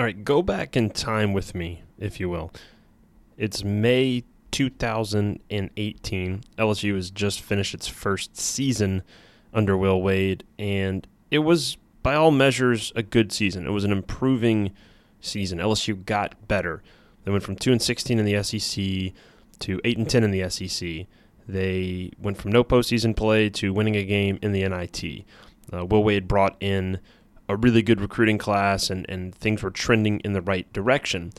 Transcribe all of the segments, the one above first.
All right, go back in time with me, if you will. It's May 2018. LSU has just finished its first season under Will Wade, and it was, by all measures, a good season. It was an improving season. LSU got better. They went from 2 and 16 in the SEC to 8 and 10 in the SEC. They went from no postseason play to winning a game in the NIT. Uh, Will Wade brought in a really good recruiting class, and, and things were trending in the right direction.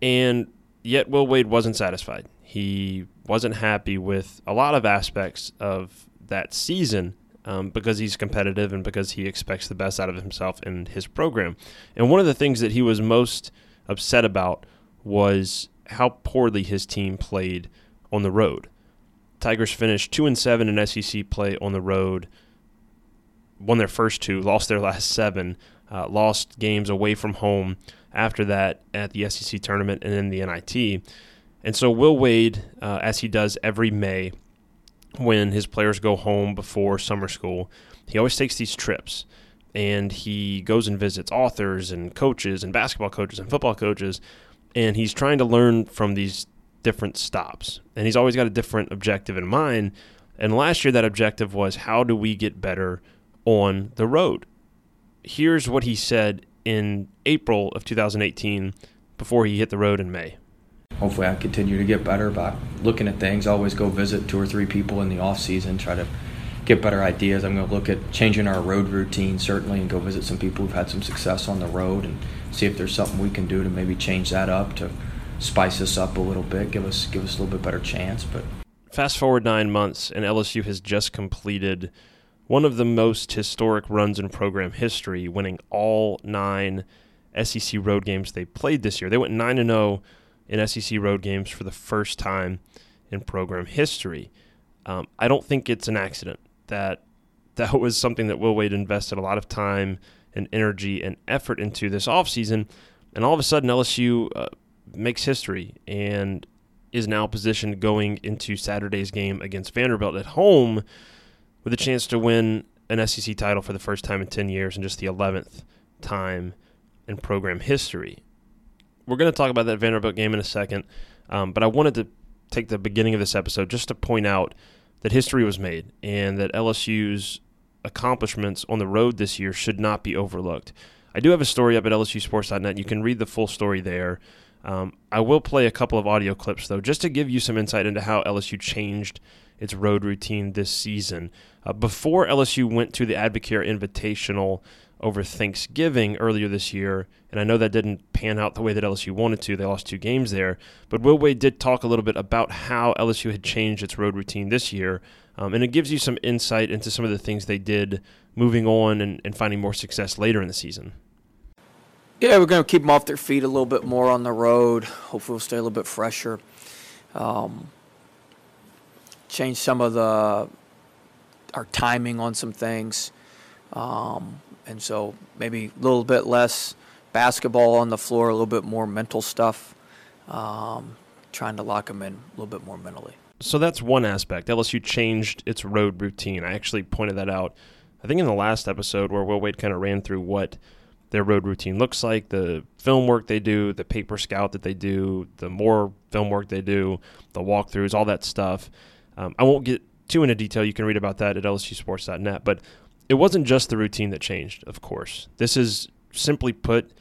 And yet, Will Wade wasn't satisfied. He wasn't happy with a lot of aspects of that season um, because he's competitive and because he expects the best out of himself and his program. And one of the things that he was most upset about was how poorly his team played on the road. Tigers finished two and seven in SEC play on the road won their first two, lost their last seven, uh, lost games away from home after that at the SEC tournament and then the NIT. And so Will Wade, uh, as he does every May when his players go home before summer school, he always takes these trips and he goes and visits authors and coaches and basketball coaches and football coaches and he's trying to learn from these different stops. And he's always got a different objective in mind. And last year that objective was how do we get better on the road. Here's what he said in April of 2018 before he hit the road in May. Hopefully, I continue to get better by looking at things. always go visit two or three people in the off season, try to get better ideas. I'm going to look at changing our road routine certainly, and go visit some people who've had some success on the road, and see if there's something we can do to maybe change that up to spice us up a little bit, give us give us a little bit better chance. But fast forward nine months, and LSU has just completed one of the most historic runs in program history, winning all nine SEC road games they played this year. They went 9 0 in SEC road games for the first time in program history. Um, I don't think it's an accident that that was something that Will Wade invested a lot of time and energy and effort into this offseason. And all of a sudden, LSU uh, makes history and is now positioned going into Saturday's game against Vanderbilt at home with a chance to win an SEC title for the first time in 10 years and just the 11th time in program history. We're going to talk about that Vanderbilt game in a second, um, but I wanted to take the beginning of this episode just to point out that history was made and that LSU's accomplishments on the road this year should not be overlooked. I do have a story up at LSUsports.net. You can read the full story there. Um, I will play a couple of audio clips, though, just to give you some insight into how LSU changed its road routine this season. Uh, before LSU went to the Advocare Invitational over Thanksgiving earlier this year, and I know that didn't pan out the way that LSU wanted to. They lost two games there. But Will Wade did talk a little bit about how LSU had changed its road routine this year, um, and it gives you some insight into some of the things they did moving on and, and finding more success later in the season. Yeah, we're going to keep them off their feet a little bit more on the road. Hopefully, we'll stay a little bit fresher. Um, change some of the our timing on some things, um, and so maybe a little bit less basketball on the floor, a little bit more mental stuff. Um, trying to lock them in a little bit more mentally. So that's one aspect. LSU changed its road routine. I actually pointed that out. I think in the last episode where Will Wade kind of ran through what their road routine looks like, the film work they do, the paper scout that they do, the more film work they do, the walkthroughs, all that stuff. Um, I won't get too into detail. You can read about that at lsusports.net. But it wasn't just the routine that changed, of course. This is simply put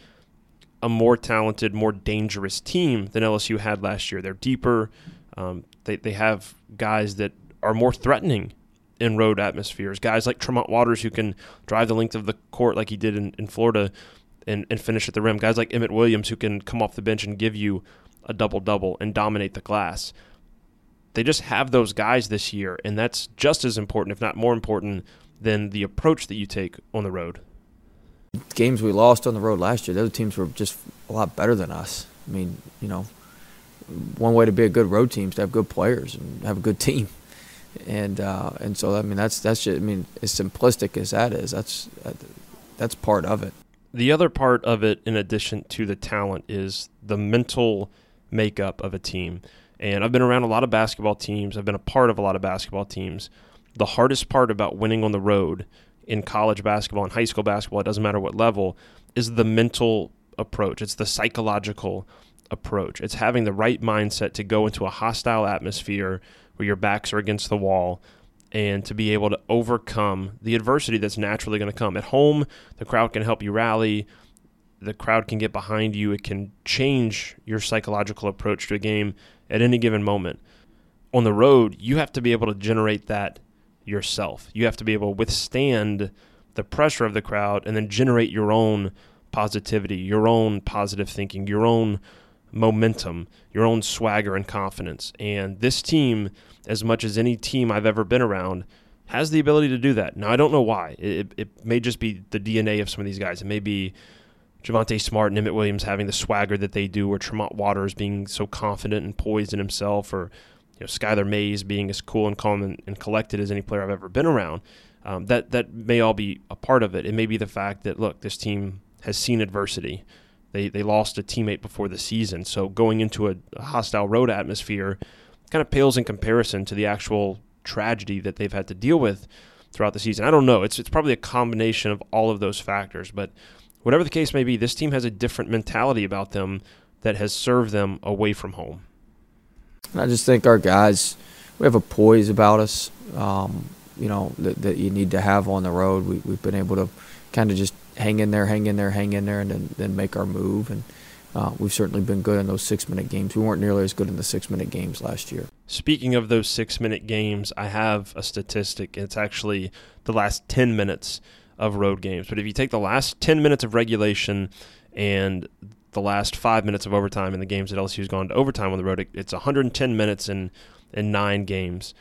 a more talented, more dangerous team than LSU had last year. They're deeper. Um, they, they have guys that are more threatening in road atmospheres. Guys like Tremont Waters who can drive the length of the court like he did in, in Florida and, and finish at the rim. Guys like Emmett Williams who can come off the bench and give you a double double and dominate the glass. They just have those guys this year, and that's just as important, if not more important, than the approach that you take on the road. Games we lost on the road last year, the other teams were just a lot better than us. I mean, you know, one way to be a good road team is to have good players and have a good team and uh, and so I mean that's that's just I mean as simplistic as that is that's that's part of it. The other part of it, in addition to the talent, is the mental makeup of a team. And I've been around a lot of basketball teams. I've been a part of a lot of basketball teams. The hardest part about winning on the road in college basketball and high school basketball, it doesn't matter what level, is the mental approach. It's the psychological approach. It's having the right mindset to go into a hostile atmosphere where your backs are against the wall and to be able to overcome the adversity that's naturally going to come. At home, the crowd can help you rally. The crowd can get behind you. It can change your psychological approach to a game at any given moment. On the road, you have to be able to generate that yourself. You have to be able to withstand the pressure of the crowd and then generate your own positivity, your own positive thinking, your own momentum, your own swagger and confidence. And this team, as much as any team I've ever been around, has the ability to do that. Now, I don't know why. It, it may just be the DNA of some of these guys. It may be Javonte Smart and Emmett Williams having the swagger that they do, or Tremont Waters being so confident and poised in himself, or you know, Skylar Mays being as cool and calm and, and collected as any player I've ever been around. Um, that that may all be a part of it. It may be the fact that look, this team has seen adversity. They they lost a teammate before the season, so going into a, a hostile road atmosphere kind of pales in comparison to the actual tragedy that they've had to deal with throughout the season. I don't know. It's it's probably a combination of all of those factors, but whatever the case may be, this team has a different mentality about them that has served them away from home. I just think our guys, we have a poise about us, um, you know, that, that you need to have on the road. We, we've been able to kind of just hang in there, hang in there, hang in there, and then, then make our move. And uh, we've certainly been good in those six minute games. We weren't nearly as good in the six minute games last year. Speaking of those six minute games, I have a statistic. It's actually the last 10 minutes of road games. But if you take the last 10 minutes of regulation and the last five minutes of overtime in the games that LSU's gone to overtime on the road, it's 110 minutes in, in nine games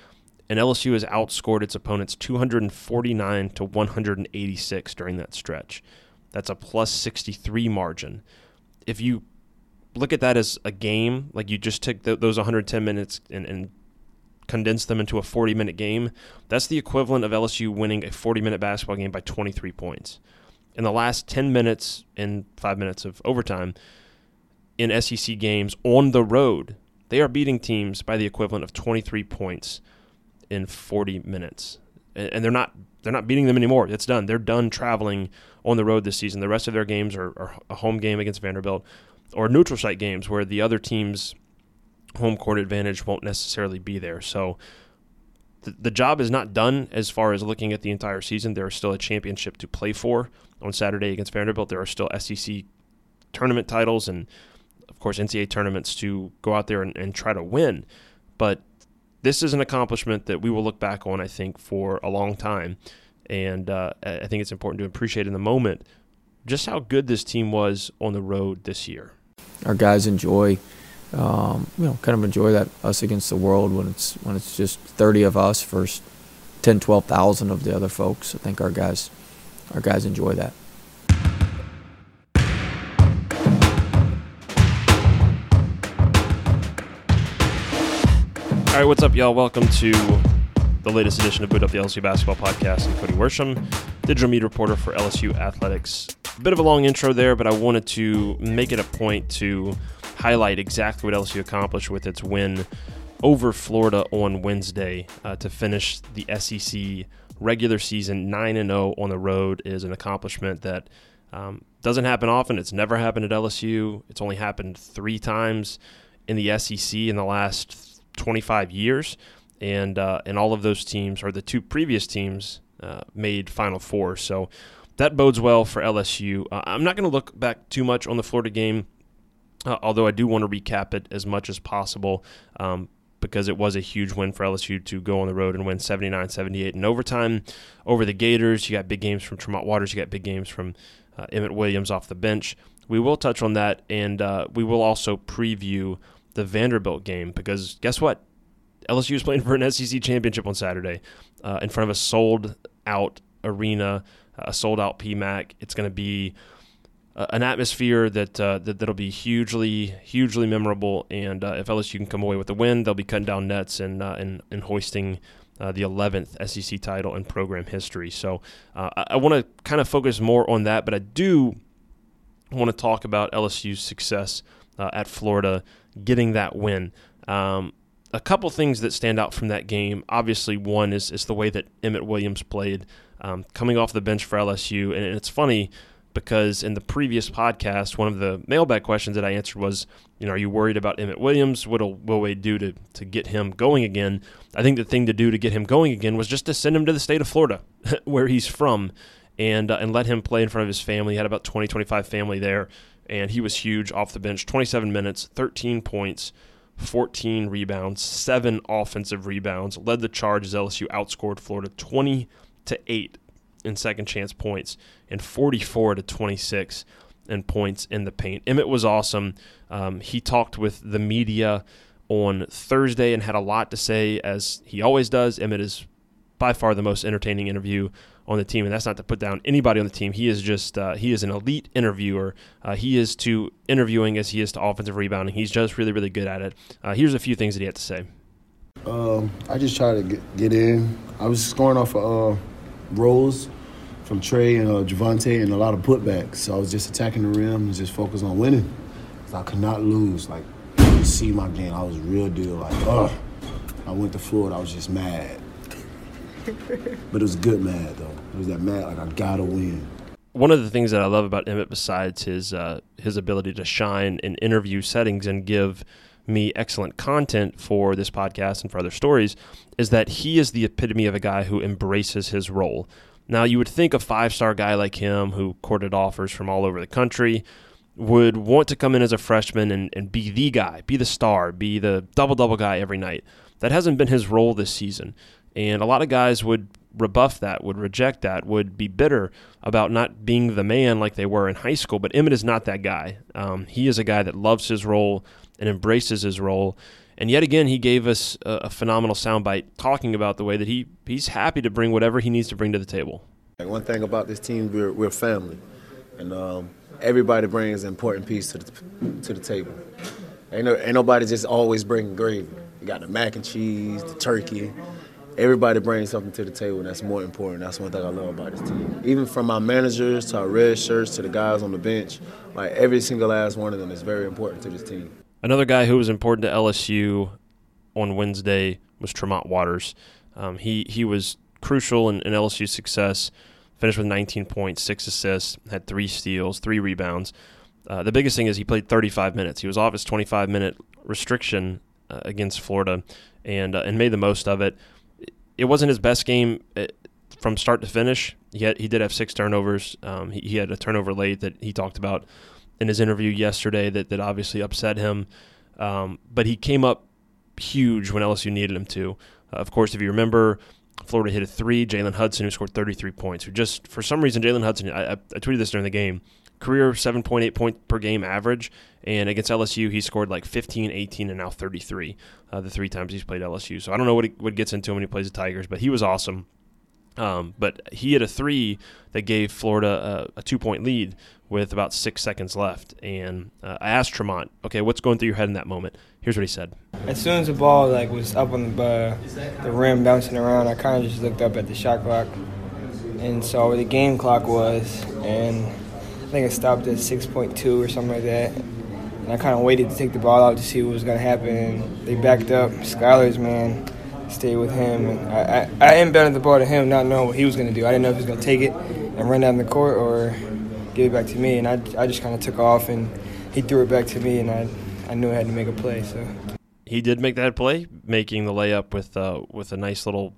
and LSU has outscored its opponents 249 to 186 during that stretch. That's a plus 63 margin. If you look at that as a game, like you just took the, those 110 minutes and, and condense them into a 40 minute game, that's the equivalent of LSU winning a 40 minute basketball game by 23 points. In the last 10 minutes and five minutes of overtime in SEC games on the road, they are beating teams by the equivalent of 23 points in 40 minutes, and they're not they're not beating them anymore. It's done. They're done traveling on the road this season. The rest of their games are, are a home game against Vanderbilt or neutral site games where the other team's home court advantage won't necessarily be there. So the, the job is not done as far as looking at the entire season. There is still a championship to play for on Saturday against Vanderbilt. There are still SEC tournament titles and, of course, NCAA tournaments to go out there and, and try to win. But this is an accomplishment that we will look back on, I think, for a long time. And uh, I think it's important to appreciate in the moment just how good this team was on the road this year. Our guys enjoy, um, you know, kind of enjoy that us against the world when it's when it's just 30 of us versus 10, 12,000 of the other folks. I think our guys, our guys enjoy that. All right, what's up, y'all? Welcome to the latest edition of Boot Up the LSU Basketball Podcast. I'm Cody Worsham, digital media reporter for LSU Athletics. A bit of a long intro there, but I wanted to make it a point to highlight exactly what LSU accomplished with its win over Florida on Wednesday uh, to finish the SEC regular season 9 and 0 on the road is an accomplishment that um, doesn't happen often. It's never happened at LSU. It's only happened three times in the SEC in the last 25 years, and uh, and all of those teams, or the two previous teams, uh, made Final Four. So that bodes well for LSU. Uh, I'm not going to look back too much on the Florida game, uh, although I do want to recap it as much as possible. Um, because it was a huge win for LSU to go on the road and win 79 78 in overtime over the Gators. You got big games from Tremont Waters, you got big games from uh, Emmett Williams off the bench. We will touch on that, and uh, we will also preview the Vanderbilt game because guess what? LSU is playing for an SEC championship on Saturday uh, in front of a sold out arena, a sold out PMAC. It's going to be uh, an atmosphere that, uh, that that'll be hugely hugely memorable. And uh, if LSU can come away with a win, they'll be cutting down nets and uh, and, and hoisting. Uh, the 11th SEC title in program history. So I, I want to kind of focus more on that, but I do want to talk about LSU's success at Florida getting that win. Um, a couple things that stand out from that game. Obviously, one is is the way that Emmett Williams played. um, coming off the bench for LSU. And it's funny because in the previous podcast, one of the mailbag questions that I answered was, you know, are you worried about Emmett Williams? What'll Will Wade do to, to get him going again? I think the thing to do to get him going again was just to send him to the state of Florida, where he's from, and uh, and let him play in front of his family. He had about 20, 25 family there, and he was huge off the bench. 27 minutes, 13 points, 14 rebounds, seven offensive rebounds. Led the charge as LSU outscored Florida 20 to eight in second chance points and 44 to 26 in points in the paint. Emmett was awesome. Um, he talked with the media on Thursday and had a lot to say, as he always does. Emmett is by far the most entertaining interview on the team, and that's not to put down anybody on the team. He is just uh, he is an elite interviewer. Uh, he is to interviewing as he is to offensive rebounding. He's just really really good at it. Uh, here's a few things that he had to say. Um, I just try to get, get, in. I was scoring off of uh, rolls from Trey and uh, Javonte and a lot of putbacks. So I was just attacking the rim and just focused on winning. I could not lose. Like, you see my game, I was real deal. Like, ugh. I went to Florida, I was just mad. but it was good mad, though. It was that mad, like, I gotta win. One of the things that I love about Emmett, besides his uh, his ability to shine in interview settings and give me excellent content for this podcast and for other stories, is that he is the epitome of a guy who embraces his role. Now, you would think a five star guy like him, who courted offers from all over the country, would want to come in as a freshman and, and be the guy, be the star, be the double double guy every night. That hasn't been his role this season. And a lot of guys would rebuff that, would reject that, would be bitter about not being the man like they were in high school. But Emmett is not that guy. Um, he is a guy that loves his role and embraces his role. And yet again, he gave us a, a phenomenal soundbite talking about the way that he, he's happy to bring whatever he needs to bring to the table. One thing about this team, we're, we're family. And um, everybody brings an important piece to the, to the table. Ain't, no, ain't nobody just always bringing gravy. You got the mac and cheese, the turkey. Everybody brings something to the table, that's more important. That's one thing I love about this team. Even from my managers to our red shirts to the guys on the bench, like every single last one of them is very important to this team. Another guy who was important to LSU on Wednesday was Tremont Waters. Um, he he was crucial in, in LSU's success. Finished with 19 points, six assists, had three steals, three rebounds. Uh, the biggest thing is he played 35 minutes. He was off his 25 minute restriction uh, against Florida, and uh, and made the most of it. It wasn't his best game uh, from start to finish. Yet he did have six turnovers. Um, he, he had a turnover late that he talked about in his interview yesterday that, that obviously upset him. Um, but he came up huge when LSU needed him to. Uh, of course, if you remember, Florida hit a three. Jalen Hudson, who scored 33 points, who just, for some reason, Jalen Hudson, I, I, tweeted this during the game, career 7.8 point per game average. And against LSU, he scored like 15, 18, and now 33 uh, the three times he's played LSU. So I don't know what, he, what gets into him when he plays the Tigers, but he was awesome. Um, but he had a three that gave Florida a, a two point lead with about six seconds left. And uh, I asked Tremont, okay, what's going through your head in that moment? Here's what he said. As soon as the ball like was up on the, uh, the rim bouncing around, I kind of just looked up at the shot clock and saw where the game clock was. And I think it stopped at 6.2 or something like that. And I kind of waited to take the ball out to see what was going to happen. They backed up. Skylar's man stayed with him. And I, I, I inbounded the ball to him, not knowing what he was going to do. I didn't know if he was going to take it and run down the court or give it back to me, and I, I just kind of took off, and he threw it back to me, and I, I knew I had to make a play. So he did make that play, making the layup with uh, with a nice little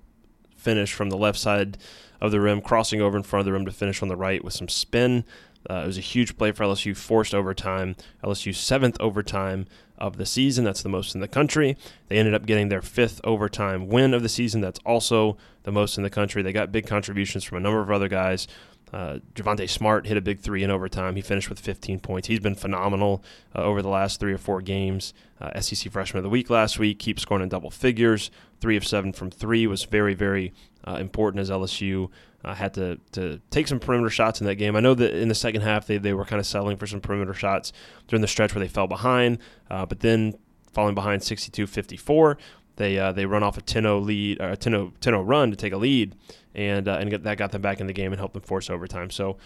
finish from the left side of the rim, crossing over in front of the rim to finish on the right with some spin. Uh, it was a huge play for LSU, forced overtime. LSU's seventh overtime of the season. That's the most in the country. They ended up getting their fifth overtime win of the season. That's also the most in the country. They got big contributions from a number of other guys. Uh, Javonte Smart hit a big three in overtime. He finished with 15 points. He's been phenomenal uh, over the last three or four games. Uh, SEC Freshman of the Week last week, keeps scoring in double figures. Three of seven from three was very, very uh, important as LSU uh, had to, to take some perimeter shots in that game. I know that in the second half they, they were kind of settling for some perimeter shots during the stretch where they fell behind, uh, but then falling behind 62 54, they, they run off a 10 0 lead, or a 10 0 run to take a lead and uh, and get, that got them back in the game and helped them force overtime. So,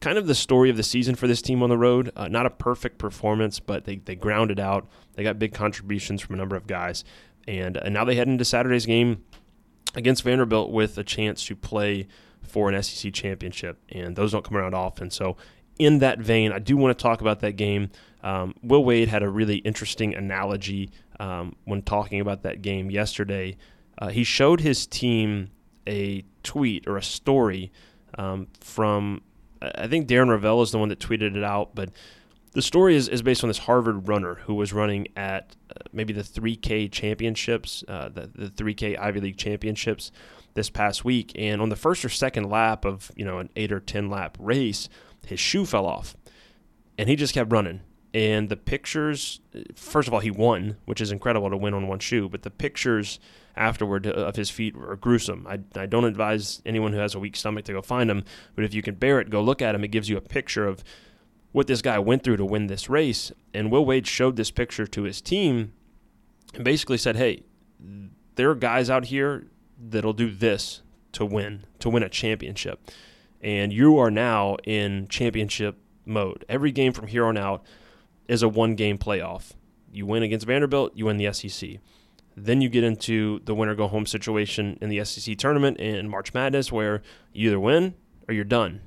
kind of the story of the season for this team on the road. Uh, not a perfect performance, but they they grounded out. They got big contributions from a number of guys, and and now they head into Saturday's game against Vanderbilt with a chance to play for an SEC championship, and those don't come around often. So, in that vein, I do want to talk about that game. Um, Will Wade had a really interesting analogy um, when talking about that game yesterday. Uh, he showed his team a tweet or a story um, from, I think Darren Rovell is the one that tweeted it out, but the story is, is based on this Harvard runner who was running at uh, maybe the 3K championships, uh, the, the 3K Ivy League championships this past week. And on the first or second lap of, you know, an eight or 10 lap race, his shoe fell off and he just kept running. And the pictures, first of all, he won, which is incredible to win on one shoe, but the pictures afterward of his feet are gruesome. I, I don't advise anyone who has a weak stomach to go find them, but if you can bear it, go look at him. It gives you a picture of what this guy went through to win this race. And Will Wade showed this picture to his team and basically said, hey, there are guys out here that'll do this to win, to win a championship. And you are now in championship mode. Every game from here on out is a one game playoff. You win against Vanderbilt, you win the SEC. Then you get into the winner go home situation in the SEC tournament and March Madness where you either win or you're done.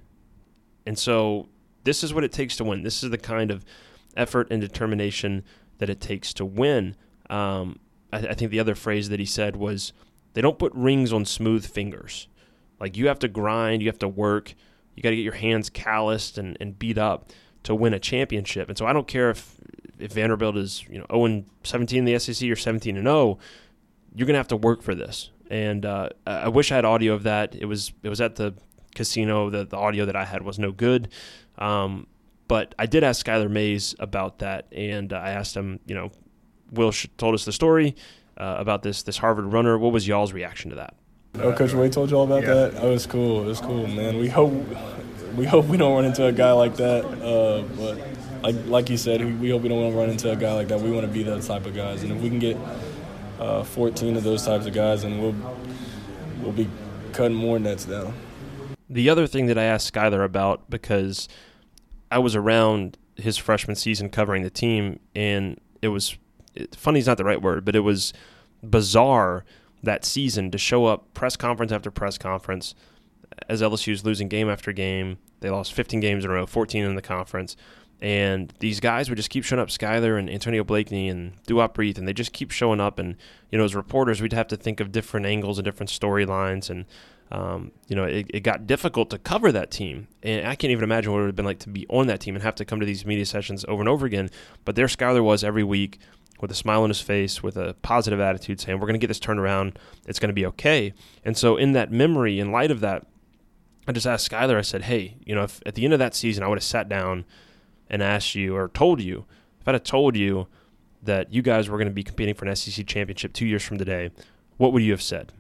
And so this is what it takes to win. This is the kind of effort and determination that it takes to win. Um, I, I think the other phrase that he said was, they don't put rings on smooth fingers. Like you have to grind, you have to work, you got to get your hands calloused and, and beat up to win a championship. And so I don't care if if Vanderbilt is you know 0 17 in the SEC or 17 and 0, you're gonna have to work for this. And uh, I wish I had audio of that. It was it was at the casino. The, the audio that I had was no good. Um, but I did ask Skylar Mays about that, and uh, I asked him, you know, Will told us the story uh, about this this Harvard runner. What was y'all's reaction to that? Oh, Coach Wade told you all about yeah. that. Oh, it was cool. It was cool, man. We hope we hope we don't run into a guy like that. Uh, but like like you said, we hope we don't run into a guy like that. We want to be that type of guys, and if we can get uh, 14 of those types of guys, and we'll we'll be cutting more nets down. The other thing that I asked Skylar about because I was around his freshman season covering the team, and it was it, funny is not the right word, but it was bizarre that season to show up press conference after press conference as LSU's losing game after game. They lost 15 games in a row, 14 in the conference. And these guys would just keep showing up, Skylar and Antonio Blakeney and Duop and they just keep showing up. And, you know, as reporters, we'd have to think of different angles and different storylines. And, um, you know, it, it got difficult to cover that team. And I can't even imagine what it would have been like to be on that team and have to come to these media sessions over and over again. But there Skylar was every week with a smile on his face, with a positive attitude, saying, We're going to get this turned around. It's going to be okay. And so, in that memory, in light of that, I just asked Skylar, I said, Hey, you know, if at the end of that season I would have sat down and asked you or told you, if I'd have told you that you guys were going to be competing for an SEC championship two years from today, what would you have said?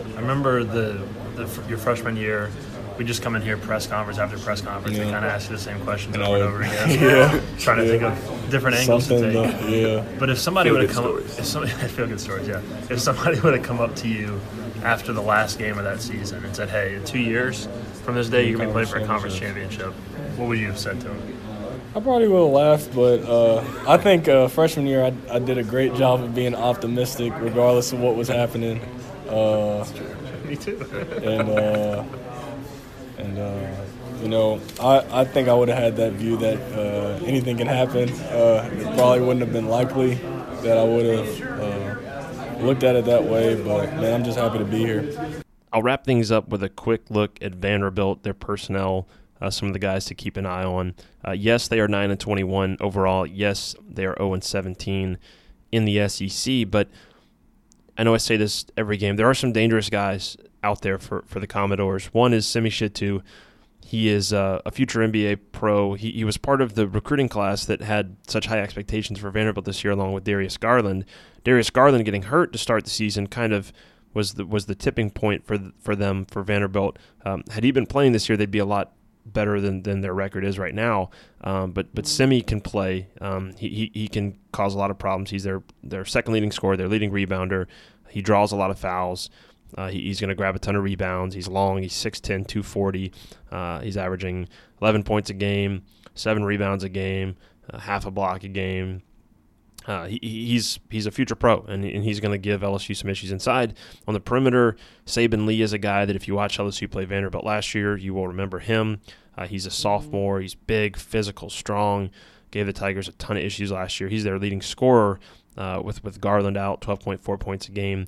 I remember the, the your freshman year, we just come in here press conference after press conference yeah. and kind of ask you the same questions over and over again. yeah, trying to think of different angles Something to take. yeah. But if somebody would have come, up, if somebody, I feel good stories. Yeah. If somebody would have come up to you after the last game of that season and said, "Hey, in two years from this day, you're gonna be playing for a conference championship," what would you have said to him? I probably would have laughed, but uh, I think uh, freshman year I, I, did a great job of being optimistic, regardless of what was happening. Uh, Me too. and uh, and uh, you know, I, I think I would have had that view that uh, anything can happen. it probably wouldn't have been likely that I would have looked at it that way, but man, I'm just happy to be here. I'll wrap things up with a quick look at Vanderbilt, their personnel uh, some of the guys to keep an eye on. Uh, yes, they are 9 and 21 overall. Yes, they are 0 and 17 in the SEC. But I know I say this every game. There are some dangerous guys out there for, for the Commodores. One is Simi Shittu. He is uh, a future NBA pro. He, he was part of the recruiting class that had such high expectations for Vanderbilt this year, along with Darius Garland. Darius Garland getting hurt to start the season kind of was the was the tipping point for for them for Vanderbilt. Um, had he been playing this year, they'd be a lot better than, than their record is right now. Um, but but Simi can play. Um, he, he, he can cause a lot of problems. He's their their second leading scorer, their leading rebounder. He draws a lot of fouls. Uh, he, he's going to grab a ton of rebounds. He's long. He's 6'10", 240. Uh, he's averaging 11 points a game, seven rebounds a game, uh, half a block a game. uh, he, he's he's a future pro, and, and he's going to give LSU some issues inside. On the perimeter, Saben Lee is a guy that if you watch LSU play Vanderbilt last year, you will remember him. Uh, he's a sophomore. He's big, physical, strong. Gave the Tigers a ton of issues last year. He's their leading scorer uh, with with Garland out, 12.4 points a game,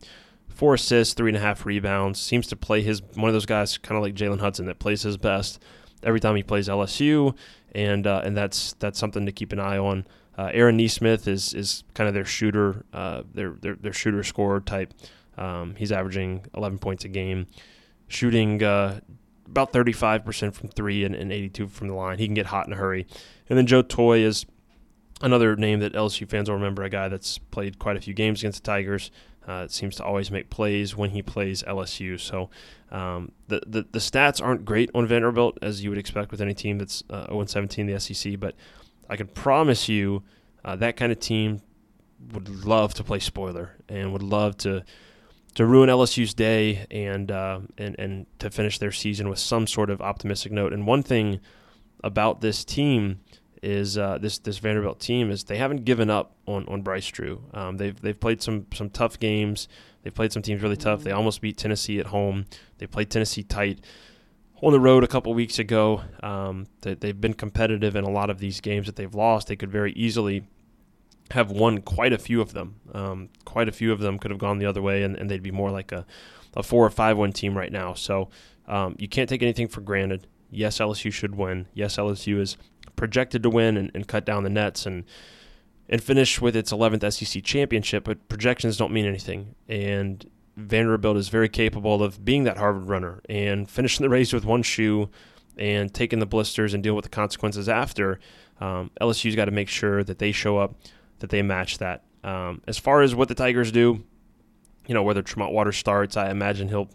four assists, three and a half rebounds. Seems to play his one of those guys, kind of like Jalen Hudson, that plays his best every time he plays LSU, and uh, and that's that's something to keep an eye on. Uh, Aaron Nesmith is is kind of their shooter, uh, their, their their shooter scorer type. Um, he's averaging 11 points a game, shooting uh, about 35% from three and, and 82 from the line. He can get hot in a hurry. And then Joe Toye is another name that LSU fans will remember. A guy that's played quite a few games against the Tigers. Uh, seems to always make plays when he plays LSU. So um, the, the, the stats aren't great on Vanderbilt as you would expect with any team that's uh, 0-17 in the SEC. But I can promise you uh, that kind of team would love to play spoiler and would love to to ruin LSU's day and uh, and and to finish their season with some sort of optimistic note. And one thing about this team is uh, this this Vanderbilt team is they haven't given up on on Bryce Drew. Um, they've they've played some some tough games. They've played some teams really tough. They almost beat Tennessee at home. They played Tennessee tight on the road a couple weeks ago. Um, they, they've been competitive in a lot of these games that they've lost. They could very easily have won quite a few of them. Um, quite a few of them could have gone the other way, and, and they'd be more like a, a four or five win team right now. So um, you can't take anything for granted. Yes, LSU should win. Yes, LSU is projected to win and, and cut down the nets and and finish with its 11th SEC championship. But projections don't mean anything, and Vanderbilt is very capable of being that Harvard runner and finishing the race with one shoe and taking the blisters and deal with the consequences after. Um, LSU's got to make sure that they show up that they match that. Um, as far as what the Tigers do, you know, whether Tremont Waters starts, I imagine he'll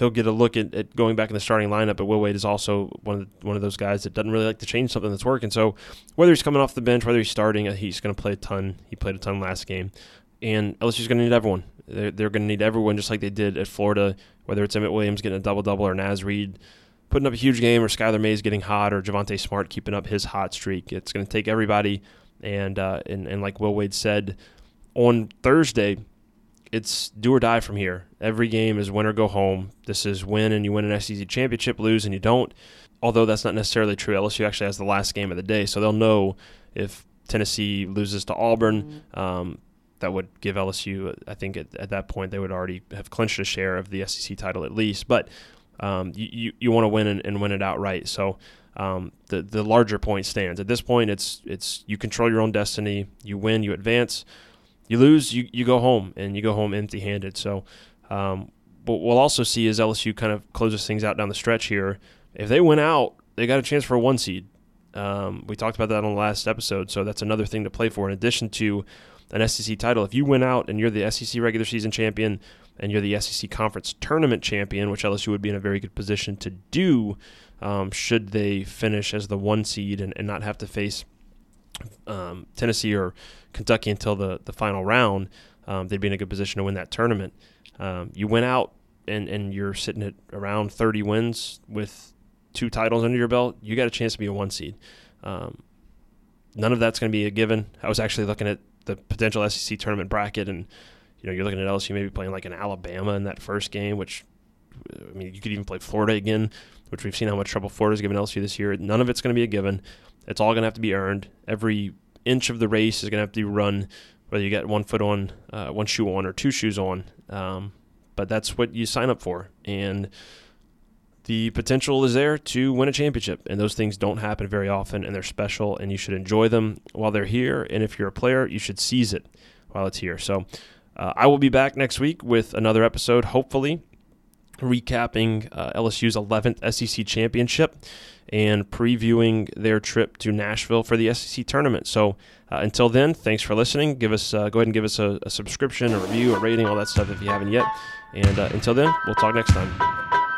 he'll get a look at, at, going back in the starting lineup. But Will Wade is also one of the, one of those guys that doesn't really like to change something that's working. So whether he's coming off the bench, whether he's starting, uh, he's going to play a ton. He played a ton last game, and LSU's going to need everyone. They're, they're going to need everyone just like they did at Florida. Whether it's Emmett Williams getting a double double or Naz Reid putting up a huge game, or Skylar Mays getting hot, or Javonte Smart keeping up his hot streak. It's going to take everybody and, uh, and and like Will Wade said on Thursday, it's do or die from here. Every game is win or go home. This is win and you win an SEC championship, lose and you don't. Although that's not necessarily true. LSU actually has the last game of the day, so they'll know if Tennessee loses to Auburn. Mm-hmm. Um, that would give LSU, I think at, at, that point, they would already have clinched a share of the SEC title at least. But um, you, you, you want to win and, and, win it outright. So um, the the larger point stands. At this point, it's it's you control your own destiny. You win, you advance. You lose, you, you go home, and you go home empty-handed. So, um, what we'll also see is LSU kind of closes things out down the stretch here. If they win out, they got a chance for a one seed. Um, we talked about that on the last episode, so that's another thing to play for. In addition to an SEC title, if you win out and you're the SEC regular season champion and you're the SEC conference tournament champion, which LSU would be in a very good position to do, um, should they finish as the one seed and, and not have to face um, Tennessee or Kentucky until the, the final round, um, they'd be in a good position to win that tournament. Um, you went out and, and you're sitting at around 30 wins with two titles under your belt, you got a chance to be a one seed. Um, none of that's going to be a given. I was actually looking at the potential SEC tournament bracket, and you know you're looking at LSU maybe playing like an Alabama in that first game, which I mean you could even play Florida again which we've seen how much trouble Florida's given LSU this year. None of it's going to be a given. It's all going to have to be earned. Every inch of the race is going to have to be run, whether you got one foot on, uh, one shoe on, or two shoes on. Um, but that's what you sign up for, and the potential is there to win a championship. And those things don't happen very often, and they're special, and you should enjoy them while they're here. And if you're a player, you should seize it while it's here. So. Uh, I will be back next week with another episode, hopefully recapping uh, LSU's 11th SEC championship and previewing their trip to Nashville for the SEC tournament. So uh, until then, thanks for listening. Give us uh, go ahead and give us a, a, subscription, a review, a rating, all that stuff if you haven't yet. And uh, until then, we'll talk next time.